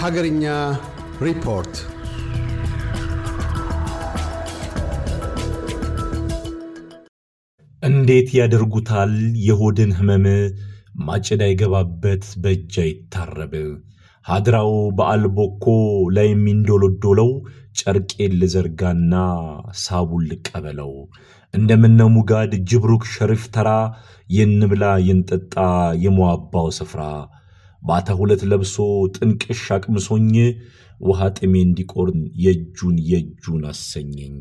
ሀገርኛ ሪፖርት። እንዴት ያደርጉታል የሆድን ህመም? ማጭድ አይገባበት በእጅ አይታረብ። ሀድራው በአልቦኮ ላይ የሚንዶሎዶለው ጨርቄን ልዘርጋና ሳቡን ልቀበለው። እንደምነ ሙጋድ ጅብሩክ ሸሪፍ ተራ የንብላ የንጠጣ የመዋባው ስፍራ ባተ ሁለት ለብሶ ጥንቅሽ አቅምሶኝ ውሃ ጥሜ እንዲቆርን የእጁን የእጁን አሰኘኝ።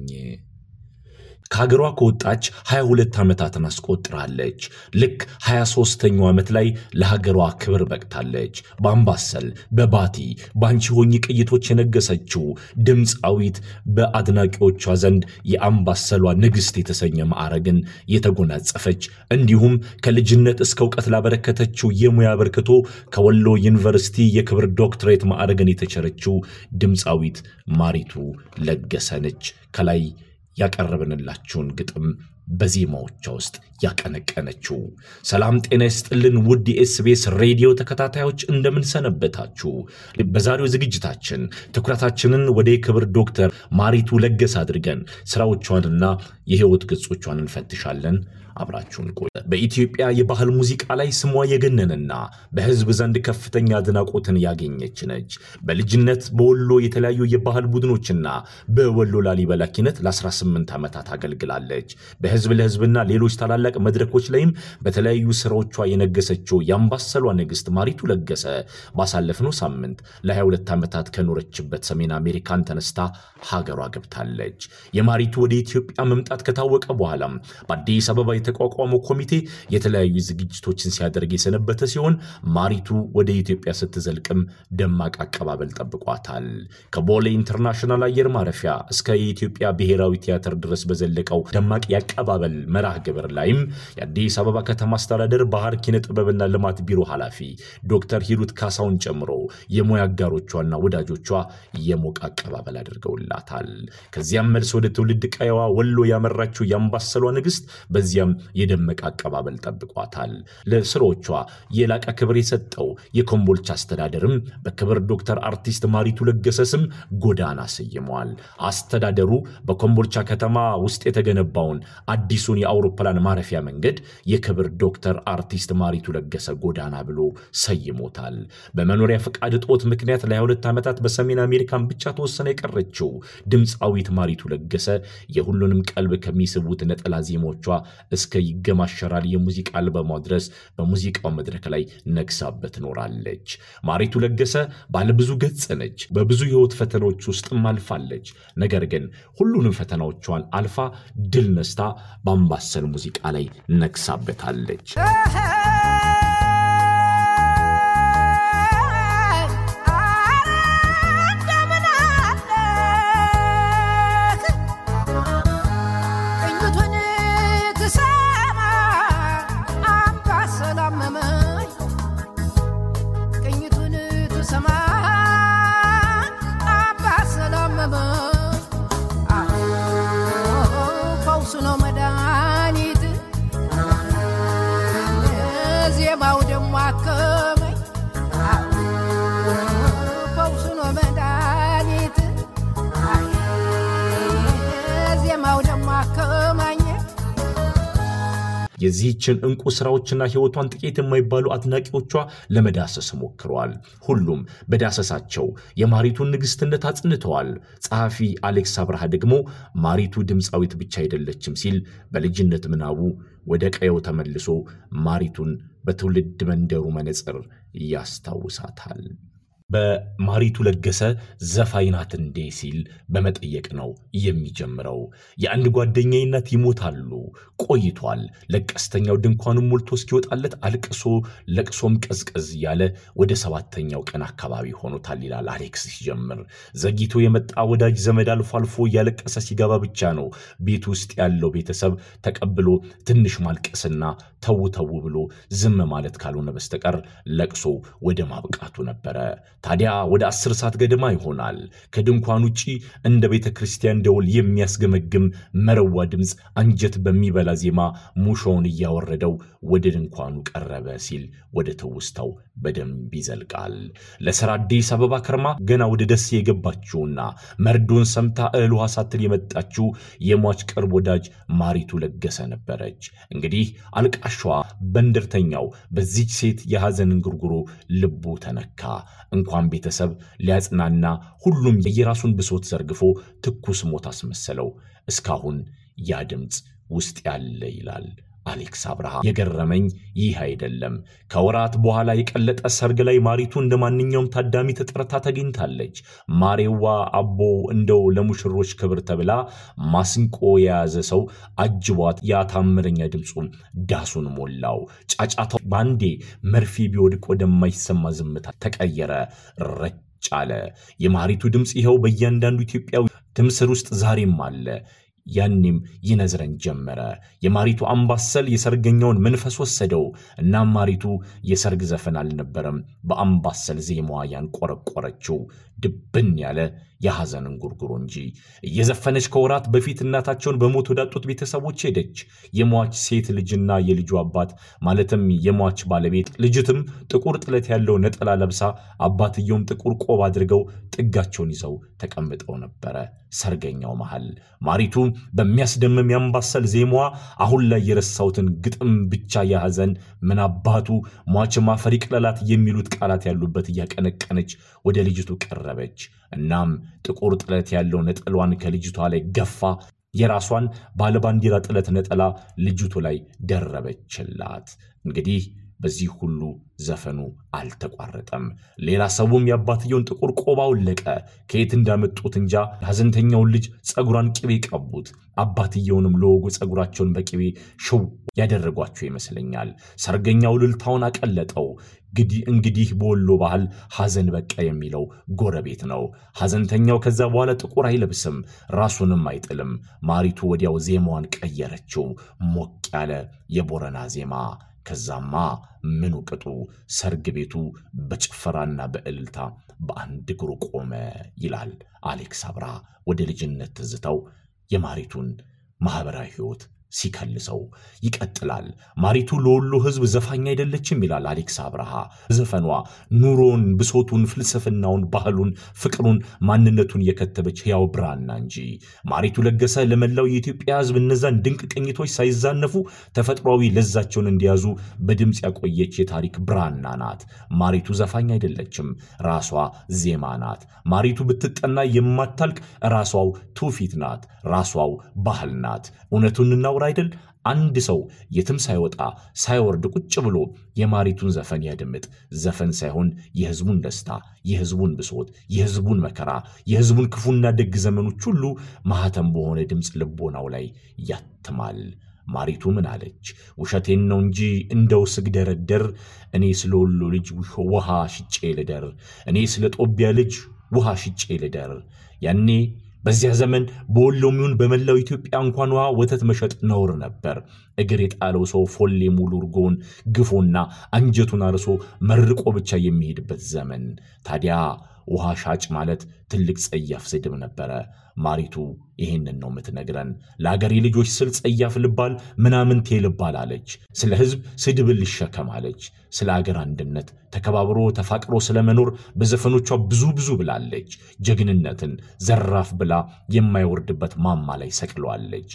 ከሀገሯ ከወጣች 22 ዓመታትን አስቆጥራለች። ልክ 23ኛው ዓመት ላይ ለሀገሯ ክብር በቅታለች። በአምባሰል፣ በባቲ፣ በአንቺ ሆኝ ቅይቶች የነገሰችው ድምፃዊት በአድናቂዎቿ ዘንድ የአምባሰሏ ንግሥት የተሰኘ ማዕረግን የተጎናጸፈች እንዲሁም ከልጅነት እስከ እውቀት ላበረከተችው የሙያ አበርክቶ ከወሎ ዩኒቨርሲቲ የክብር ዶክትሬት ማዕረግን የተቸረችው ድምፃዊት ማሪቱ ለገሰ ነች። ከላይ ያቀረብንላችሁን ግጥም በዜማዎቿ ውስጥ ያቀነቀነችው። ሰላም ጤና ይስጥልን ውድ የኤስቢኤስ ሬዲዮ ተከታታዮች እንደምንሰነበታችሁ። በዛሬው ዝግጅታችን ትኩረታችንን ወደ የክብር ዶክተር ማሪቱ ለገሰ አድርገን ስራዎቿንና የህይወት ገጾቿን እንፈትሻለን። አብራችሁን ቆዩ። በኢትዮጵያ የባህል ሙዚቃ ላይ ስሟ የገነንና በህዝብ ዘንድ ከፍተኛ አድናቆትን ያገኘች ነች። በልጅነት በወሎ የተለያዩ የባህል ቡድኖችና በወሎ ላሊበላ ኪነት ለ18 ዓመታት አገልግላለች። በህዝብ ለህዝብና ሌሎች ታላላቅ መድረኮች ላይም በተለያዩ ስራዎቿ የነገሰችው የአምባሰሏ ንግሥት ማሪቱ ለገሰ ባሳለፍነው ሳምንት ለ22 ዓመታት ከኖረችበት ሰሜን አሜሪካን ተነስታ ሀገሯ ገብታለች። የማሪቱ ወደ ኢትዮጵያ መምጣት ከታወቀ በኋላም በአዲስ አበባ የተቋቋመው ኮሚቴ የተለያዩ ዝግጅቶችን ሲያደርግ የሰነበተ ሲሆን ማሪቱ ወደ ኢትዮጵያ ስትዘልቅም ደማቅ አቀባበል ጠብቋታል። ከቦሌ ኢንተርናሽናል አየር ማረፊያ እስከ የኢትዮጵያ ብሔራዊ ቲያትር ድረስ በዘለቀው ደማቅ የአቀባበል መርሃ ግብር ላይም የአዲስ አበባ ከተማ አስተዳደር ባህል ኪነ ጥበብና ልማት ቢሮ ኃላፊ ዶክተር ሂሩት ካሳውን ጨምሮ የሙያ አጋሮቿና ወዳጆቿ የሞቀ አቀባበል አድርገውላታል። ከዚያም መልስ ወደ ትውልድ ቀየዋ ወሎ ያመራችው የአምባሰሏ ንግሥት በዚያም የደመቀ አቀባበል ጠብቋታል። ለስራዎቿ የላቀ ክብር የሰጠው የኮምቦልቻ አስተዳደርም በክብር ዶክተር አርቲስት ማሪቱ ለገሰ ስም ጎዳና ሰይመዋል። አስተዳደሩ በኮምቦልቻ ከተማ ውስጥ የተገነባውን አዲሱን የአውሮፕላን ማረፊያ መንገድ የክብር ዶክተር አርቲስት ማሪቱ ለገሰ ጎዳና ብሎ ሰይሞታል። በመኖሪያ ፈቃድ እጦት ምክንያት ለ22 ዓመታት በሰሜን አሜሪካን ብቻ ተወሰነ የቀረችው ድምፃዊት ማሪቱ ለገሰ የሁሉንም ቀልብ ከሚስቡት ነጠላ ዜሞቿ እስከ ይገማሸራል የሙዚቃ አልበሟ ድረስ በሙዚቃው መድረክ ላይ ነግሳበት ኖራለች። ማሪቱ ለገሰ ባለብዙ ገጽ ነች። በብዙ የህይወት ፈተናዎች ውስጥም አልፋለች። ነገር ግን ሁሉንም ፈተናዎቿን አልፋ ድል ነስታ በአምባሰል ሙዚቃ ላይ ነግሳበታለች። የዚህችን እንቁ ስራዎችና ህይወቷን ጥቂት የማይባሉ አድናቂዎቿ ለመዳሰስ ሞክረዋል። ሁሉም በዳሰሳቸው የማሪቱን ንግስትነት አጽንተዋል። ጸሐፊ አሌክስ አብርሃ ደግሞ ማሪቱ ድምፃዊት ብቻ አይደለችም ሲል በልጅነት ምናቡ ወደ ቀየው ተመልሶ ማሪቱን በትውልድ መንደሩ መነጽር ያስታውሳታል። በማሪቱ ለገሰ ዘፋኝ ናት እንዴ ሲል በመጠየቅ ነው የሚጀምረው። የአንድ ጓደኛዬ እናት ይሞታሉ ቆይቷል። ለቀስተኛው ድንኳኑን ሞልቶ እስኪወጣለት አልቅሶ ለቅሶም ቀዝቀዝ እያለ ወደ ሰባተኛው ቀን አካባቢ ሆኖታል ይላል አሌክስ ሲጀምር። ዘግይቶ የመጣ ወዳጅ ዘመድ አልፎ አልፎ እያለቀሰ ሲገባ ብቻ ነው ቤት ውስጥ ያለው ቤተሰብ ተቀብሎ ትንሽ ማልቀስና ተው ተው ብሎ ዝም ማለት ካልሆነ በስተቀር ለቅሶ ወደ ማብቃቱ ነበረ። ታዲያ ወደ አስር ሰዓት ገደማ ይሆናል ከድንኳን ውጪ እንደ ቤተ ክርስቲያን ደወል የሚያስገመግም መረዋ ድምፅ አንጀት በሚበላ ዜማ ሙሾውን እያወረደው ወደ ድንኳኑ ቀረበ ሲል ወደ ትውስታው በደንብ ይዘልቃል። ለሥራ አዲስ አበባ ከርማ ገና ወደ ደሴ የገባችውና መርዶን ሰምታ እህል ውሃ ሳትል የመጣችው የሟች ቅርብ ወዳጅ ማሪቱ ለገሰ ነበረች። እንግዲህ አልቃሿ በንደርተኛው በዚች ሴት የሐዘን እንጉርጉሮ ልቡ ተነካ። እንኳን ቤተሰብ ሊያጽናና ሁሉም የየራሱን ብሶት ዘርግፎ ትኩስ ሞት አስመሰለው። እስካሁን ያ ድምፅ ውስጥ ያለ ይላል አሌክስ አብርሃ። የገረመኝ ይህ አይደለም። ከወራት በኋላ የቀለጠ ሰርግ ላይ ማሪቱ እንደ ማንኛውም ታዳሚ ተጠርታ ተገኝታለች። ማሬዋ አቦ እንደው ለሙሽሮች ክብር ተብላ ማስንቆ የያዘ ሰው አጅቧት ያታምረኛ ድምፁን ዳሱን ሞላው። ጫጫታው ባንዴ መርፌ ቢወድቅ ወደማይሰማ ዝምታ ተቀየረ። ረጭ አለ። የማሪቱ ድምፅ ይኸው በእያንዳንዱ ኢትዮጵያዊ ትምስር ውስጥ ዛሬም አለ። ያኔም ይነዝረን ጀመረ። የማሪቱ አምባሰል የሰርገኛውን መንፈስ ወሰደው። እናም ማሪቱ የሰርግ ዘፈን አልነበረም በአምባሰል ዜማዋ ያንቆረቆረችው ድብን ያለ የሐዘን እንጉርጉሮ እንጂ። እየዘፈነች ከወራት በፊት እናታቸውን በሞት ወዳጡት ቤተሰቦች ሄደች። የሟች ሴት ልጅና የልጁ አባት ማለትም የሟች ባለቤት ልጅትም ጥቁር ጥለት ያለው ነጠላ ለብሳ አባትየውም ጥቁር ቆብ አድርገው ጥጋቸውን ይዘው ተቀምጠው ነበረ ሰርገኛው መሃል። ማሪቱ በሚያስደምም የአምባሰል ዜማዋ አሁን ላይ የረሳሁትን ግጥም ብቻ የሐዘን ምን አባቱ ሟችማ ፈሪ ቅለላት የሚሉት ቃላት ያሉበት እያቀነቀነች ወደ ልጅቱ ቀረበች። እናም ጥቁር ጥለት ያለው ነጠሏን ከልጅቷ ላይ ገፋ የራሷን ባለባንዲራ ጥለት ነጠላ ልጅቱ ላይ ደረበችላት። እንግዲህ በዚህ ሁሉ ዘፈኑ አልተቋረጠም። ሌላ ሰውም የአባትየውን ጥቁር ቆብ አወለቀ። ከየት እንዳመጡት እንጃ ሐዘንተኛውን ልጅ ጸጉሯን ቅቤ ቀቡት። አባትየውንም ለወጉ ጸጉራቸውን በቅቤ ሽው ያደረጓቸው ይመስለኛል። ሰርገኛው ልልታውን አቀለጠው። እንግዲህ በወሎ ባህል ሐዘን በቃ የሚለው ጎረቤት ነው። ሐዘንተኛው ከዛ በኋላ ጥቁር አይለብስም፣ ራሱንም አይጥልም። ማሪቱ ወዲያው ዜማዋን ቀየረችው፣ ሞቅ ያለ የቦረና ዜማ። ከዛማ ምኑ ቅጡ ሰርግ ቤቱ በጭፈራና በእልልታ በአንድ እግሩ ቆመ ይላል አሌክስ አብራ ወደ ልጅነት ትዝታው የማሪቱን ማኅበራዊ ሕይወት ሲከልሰው ይቀጥላል። ማሪቱ ለወሎ ሕዝብ ዘፋኝ አይደለችም ይላል አሌክስ አብርሃ። ዘፈኗ ኑሮን፣ ብሶቱን፣ ፍልስፍናውን፣ ባህሉን፣ ፍቅሩን፣ ማንነቱን የከተበች ሕያው ብራና እንጂ። ማሪቱ ለገሰ ለመላው የኢትዮጵያ ሕዝብ እነዛን ድንቅ ቅኝቶች ሳይዛነፉ ተፈጥሯዊ ለዛቸውን እንዲያዙ በድምፅ ያቆየች የታሪክ ብራና ናት። ማሪቱ ዘፋኝ አይደለችም፣ ራሷ ዜማ ናት። ማሪቱ ብትጠና የማታልቅ ራሷው ትውፊት ናት፣ ራሷው ባህል ናት። እውነቱን እናውራ አይደል? አንድ ሰው የትም ሳይወጣ ሳይወርድ ቁጭ ብሎ የማሪቱን ዘፈን ያድምጥ። ዘፈን ሳይሆን የሕዝቡን ደስታ፣ የሕዝቡን ብሶት፣ የሕዝቡን መከራ፣ የሕዝቡን ክፉና ደግ ዘመኖች ሁሉ ማህተም በሆነ ድምፅ ልቦናው ላይ ያትማል። ማሪቱ ምን አለች? ውሸቴን ነው እንጂ እንደው ስግደረደር እኔ ስለ ወሎ ልጅ ውሃ ሽጬ ልደር፣ እኔ ስለ ጦቢያ ልጅ ውሃ ሽጬ ልደር። ያኔ በዚያ ዘመን በወሎም ይሁን በመላው ኢትዮጵያ እንኳን ውሃ ወተት መሸጥ ነውር ነበር። እግር የጣለው ሰው ፎሌ ሙሉ እርጎውን ግፎና አንጀቱን አርሶ መርቆ ብቻ የሚሄድበት ዘመን። ታዲያ ውሃ ሻጭ ማለት ትልቅ ጸያፍ ስድብ ነበረ። ማሪቱ ይህንን ነው የምትነግረን። ለአገሬ ልጆች ስል ጸያፍ ልባል ምናምንቴ ልባል አለች። ስለ ሕዝብ ስድብን ልሸከም አለች። ስለ አገር አንድነት ተከባብሮ ተፋቅሮ ስለመኖር በዘፈኖቿ ብዙ ብዙ ብላለች። ጀግንነትን ዘራፍ ብላ የማይወርድበት ማማ ላይ ሰቅለዋለች።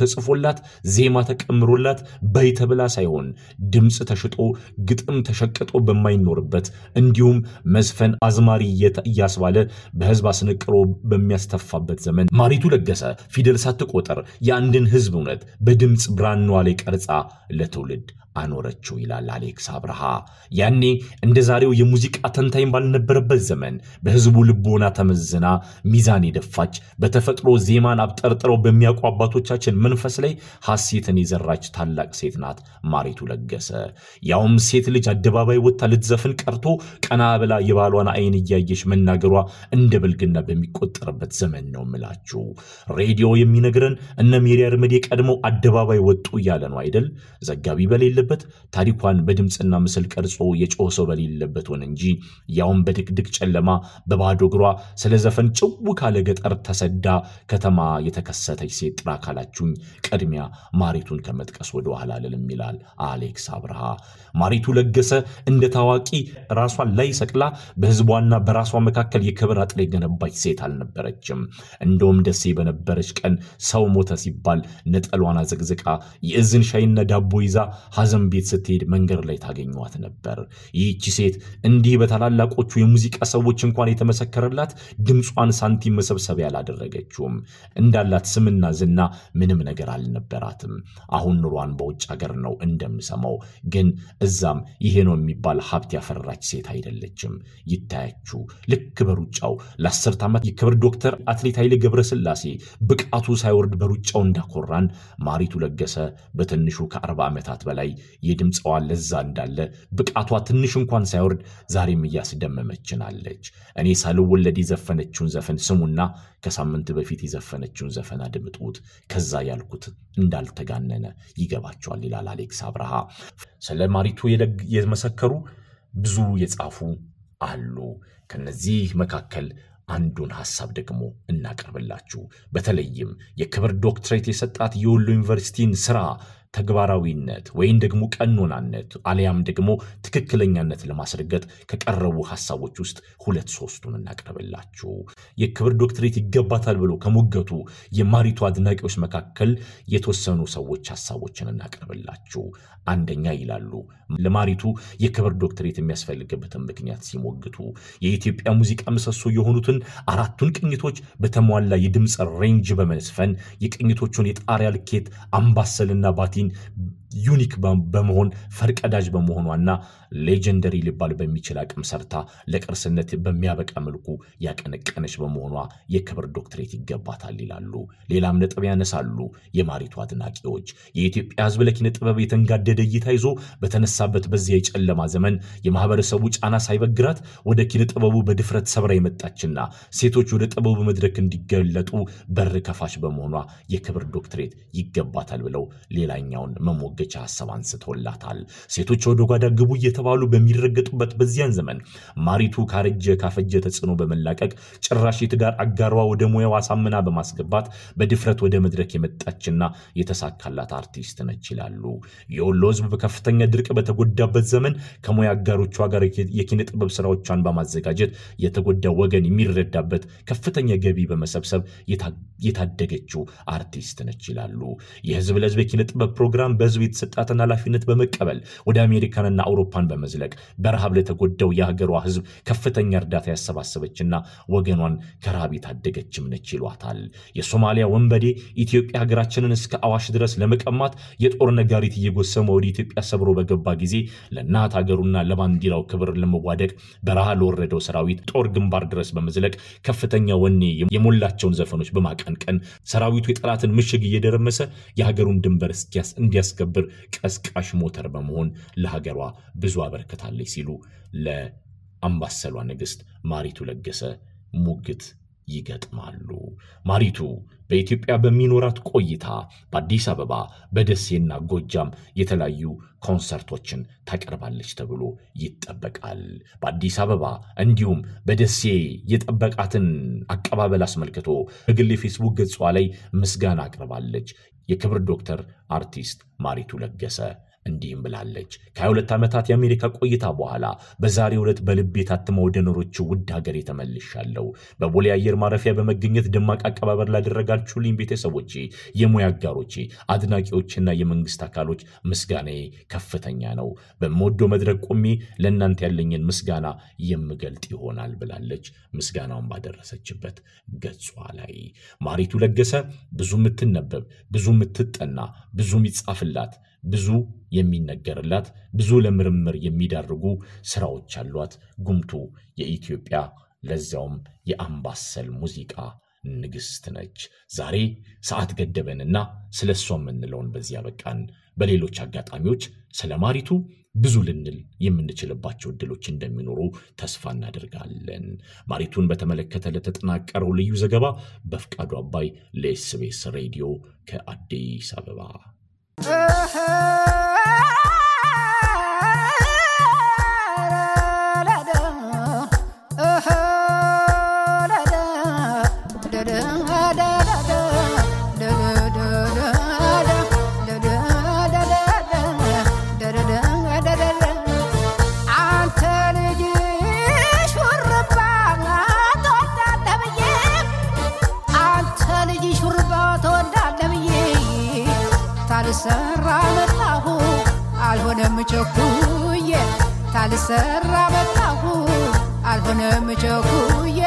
ተጽፎላት ዜማ ተቀምሮላት በይ ተብላ ሳይሆን ድምፅ ተሽጦ ግጥም ተሸቅጦ በማይኖርበት እንዲሁም መዝፈን አዝማሪ እያስባለ በህዝብ አስነቅሮ በሚያስተፋበት ዘመን ማሪቱ ለገሰ ፊደል ሳትቆጥር የአንድን ህዝብ እውነት በድምፅ ብራኗ ላይ ቀርጻ ለትውልድ አኖረችው ይላል አሌክስ አብርሃ። ያኔ እንደ ዛሬው የሙዚቃ ተንታኝ ባልነበረበት ዘመን በህዝቡ ልቦና ተመዝና ሚዛን የደፋች በተፈጥሮ ዜማን አብጠርጥረው በሚያውቁ አባቶቻችን መንፈስ ላይ ሐሴትን የዘራች ታላቅ ሴት ናት ማሪቱ ለገሰ። ያውም ሴት ልጅ አደባባይ ወጥታ ልትዘፍን ቀርቶ ቀና ብላ የባሏን አይን እያየች መናገሯ እንደ ብልግና በሚቆጠርበት ዘመን ነው ምላችሁ። ሬዲዮ የሚነግረን እነ ሜሪ አርመዴ ቀድመው አደባባይ ወጡ እያለ ነው አይደል? ዘጋቢ በሌለበት ታሪኳን በድምፅና ምስል ቀርጾ የጮህ ሰው በሌለበት ሆነ እንጂ ያውም በድቅድቅ ጨለማ በባዶ እግሯ ስለ ዘፈን ጭው ካለ ገጠር ተሰዳ ከተማ የተከሰተች ሴት ጥራ ካላችሁኝ ቅድሚያ ማሪቱን ከመጥቀስ ወደ ኋላ አልልም ይላል አሌክስ አብርሃ። ማሪቱ ለገሰ እንደ ታዋቂ ራሷን ላይ ሰቅላ በህዝቧና በራሷ መካከል የክብር አጥር የገነባች ሴት አልነበረችም። እንደውም ደሴ በነበረች ቀን ሰው ሞተ ሲባል ነጠሏን አዘግዝቃ የእዝን ሻይና ዳቦ ይዛ ሐዘን ቤት ስትሄድ መንገድ ላይ ታገኟት ነበር። ይህቺ ሴት እንዲህ በታላላቆቹ የሙዚቃ ሰዎች እንኳን የተመሰከረላት ድምጿን ሳንቲም መሰብሰቢያ አላደረገችውም። እንዳላት ስምና ዝና ምንም ነገር አልነበራትም። አሁን ኑሯን በውጭ ሀገር ነው እንደምሰማው። ግን እዛም ይሄ ነው የሚባል ሀብት ያፈራች ሴት አይደለችም። ይታያችሁ ልክ በሩጫው ለአስርት ዓመት የክብር ዶክተር አትሌት ኃይሌ ገብረስላሴ ብቃቱ ሳይወርድ በሩጫው እንዳኮራን ማሪቱ ለገሰ በትንሹ ከአርባ ዓመታት በላይ የድምፅዋ ለዛ እንዳለ ብቃቷ ትንሽ እንኳን ሳይወርድ ዛሬም እያስደመመችናለች። እኔ ሳልወለድ የዘፈነችውን ዘፈን ስሙና ከሳምንት በፊት የዘፈነችውን ዘፈን አድምጡት። ከዛ ያልኩት እንዳልተጋነነ ይገባቸዋል ይላል አሌክስ አብርሃ። ስለ ማሪቱ የመሰከሩ ብዙ የጻፉ አሉ። ከነዚህ መካከል አንዱን ሐሳብ ደግሞ እናቀርብላችሁ። በተለይም የክብር ዶክትሬት የሰጣት የወሎ ዩኒቨርሲቲን ስራ ተግባራዊነት ወይም ደግሞ ቀኖናነት አሊያም ደግሞ ትክክለኛነት ለማስረገጥ ከቀረቡ ሐሳቦች ውስጥ ሁለት ሶስቱን እናቅርብላችሁ። የክብር ዶክትሬት ይገባታል ብሎ ከሞገቱ የማሪቱ አድናቂዎች መካከል የተወሰኑ ሰዎች ሐሳቦችን እናቅርብላችሁ። አንደኛ ይላሉ ለማሪቱ የክብር ዶክትሬት የሚያስፈልግበትን ምክንያት ሲሞግቱ የኢትዮጵያ ሙዚቃ ምሰሶ የሆኑትን አራቱን ቅኝቶች በተሟላ የድምፅ range በመዝፈን የቅኝቶቹን የጣሪያ ልኬት አምባሰልና ባቲን unique በመሆን ፈርቀዳጅ በመሆኗና legendary ሊባል በሚችል አቅም ሰርታ ለቅርስነት በሚያበቃ መልኩ ያቀነቀነች በመሆኗ የክብር ዶክትሬት ይገባታል ይላሉ። ሌላም ነጥብ ያነሳሉ የማሪቱ አድናቂዎች። የኢትዮጵያ ሕዝብ ለኪነ ጥበብ የተንጋደደ እይታ ይዞ በተነሳበት በዚያ የጨለማ ዘመን የማህበረሰቡ ጫና ሳይበግራት ወደ ኪነ ጥበቡ በድፍረት ሰብራ የመጣችና ሴቶች ወደ ጥበቡ መድረክ እንዲገለጡ በር ከፋች በመሆኗ የክብር ዶክትሬት ይገባታል ብለው ሌላኛውን መሞገቻ ሀሳብ አንስቶላታል። ሴቶች ወደ ጓዳ ግቡ እየተባሉ በሚረገጡበት በዚያን ዘመን ማሪቱ ካረጀ ካፈጀ ተጽዕኖ በመላቀቅ ጭራሽ የትዳር አጋሯ ወደ ሙያው አሳምና በማስገባት በድፍረት ወደ መድረክ የመጣችና የተሳካላት አርቲስት ነች ይላሉ። የወሎ ህዝብ በከፍተኛ ድርቅ በተጎዳበት ዘመን ከሙያ አጋሮቿ ጋር የኪነ ጥበብ ስራዎቿን በማዘጋጀት የተጎዳ ወገን የሚረዳበት ከፍተኛ ገቢ በመሰብሰብ የታደገችው አርቲስት ነች ይላሉ። የህዝብ ለህዝብ የኪነ ጥበብ ፕሮግራም በህዝብ የተሰጣትን ኃላፊነት በመቀበል ወደ አሜሪካንና አውሮፓን በመዝለቅ በረሃብ ለተጎዳው የሀገሯ ህዝብ ከፍተኛ እርዳታ ያሰባሰበችና ወገኗን ከረሃብ የታደገችም ነች ይሏታል። የሶማሊያ ወንበዴ ኢትዮጵያ ሀገራችንን እስከ አዋሽ ድረስ ለመቀማት የጦር ነጋሪት እየጎሰመ ወደ ኢትዮጵያ ሰብሮ በገባ ጊዜ ለእናት ሀገሩና ለባንዲራው ክብር ለመዋደቅ በረሃ ለወረደው ሰራዊት ጦር ግንባር ድረስ በመዝለቅ ከፍተኛ ወኔ የሞላቸውን ዘፈኖች በማቀንቀን ሰራዊቱ የጠላትን ምሽግ እየደረመሰ የሀገሩን ድንበር እንዲያስከብር ቀስቃሽ ሞተር በመሆን ለሀገሯ ብዙ አበርክታለች ሲሉ ለአምባሰሏ ንግሥት ማሪቱ ለገሰ ሙግት ይገጥማሉ። ማሪቱ በኢትዮጵያ በሚኖራት ቆይታ በአዲስ አበባ በደሴና ጎጃም የተለያዩ ኮንሰርቶችን ታቀርባለች ተብሎ ይጠበቃል። በአዲስ አበባ እንዲሁም በደሴ የጠበቃትን አቀባበል አስመልክቶ በግል የፌስቡክ ገጿ ላይ ምስጋና አቅርባለች። የክብር ዶክተር አርቲስት ማሪቱ ለገሰ እንዲህም ብላለች። ከ22 ዓመታት የአሜሪካ ቆይታ በኋላ በዛሬው ዕለት በልቤ ታትማ ወደ ኖሮችው ውድ ሀገሬ ተመልሻለሁ። በቦሌ አየር ማረፊያ በመገኘት ደማቅ አቀባበል ላደረጋችሁልኝ ቤተሰቦቼ፣ የሙያ አጋሮቼ፣ አድናቂዎችና የመንግስት አካሎች ምስጋናዬ ከፍተኛ ነው። በምወደው መድረክ ቆሜ ለእናንተ ያለኝን ምስጋና የምገልጥ ይሆናል ብላለች። ምስጋናውን ባደረሰችበት ገጿ ላይ ማሪቱ ለገሰ ብዙ የምትነበብ ብዙ የምትጠና ብዙ የሚጻፍላት ብዙ የሚነገርላት ብዙ ለምርምር የሚዳርጉ ስራዎች አሏት። ጉምቱ የኢትዮጵያ ለዚያውም የአምባሰል ሙዚቃ ንግሥት ነች። ዛሬ ሰዓት ገደበንና ስለ እሷ የምንለውን በዚያ በቃን። በሌሎች አጋጣሚዎች ስለ ማሪቱ ብዙ ልንል የምንችልባቸው እድሎች እንደሚኖሩ ተስፋ እናደርጋለን። ማሪቱን በተመለከተ ለተጠናቀረው ልዩ ዘገባ በፍቃዱ አባይ ለኤስቤስ ሬዲዮ ከአዲስ አበባ Uh-huh. ታልሰራ መጣሁ። አልሆነም ቸኩዬ ታልሰራ መጣሁ። አልሆነም ቸኩዬ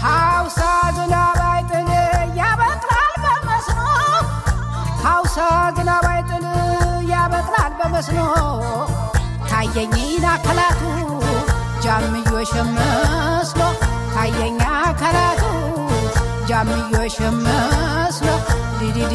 ሐውሳ ዝናብ አይጥል ያበቅላል በመስኖ። ሐውሳ ዝናብ አይጥል ያበቅላል በመስኖ። ታየኝን አካላቱ ጃምዮሽ መስሎ ታየኛ አካላቱ ጃምዮሽ መስሎ ዲዲዲ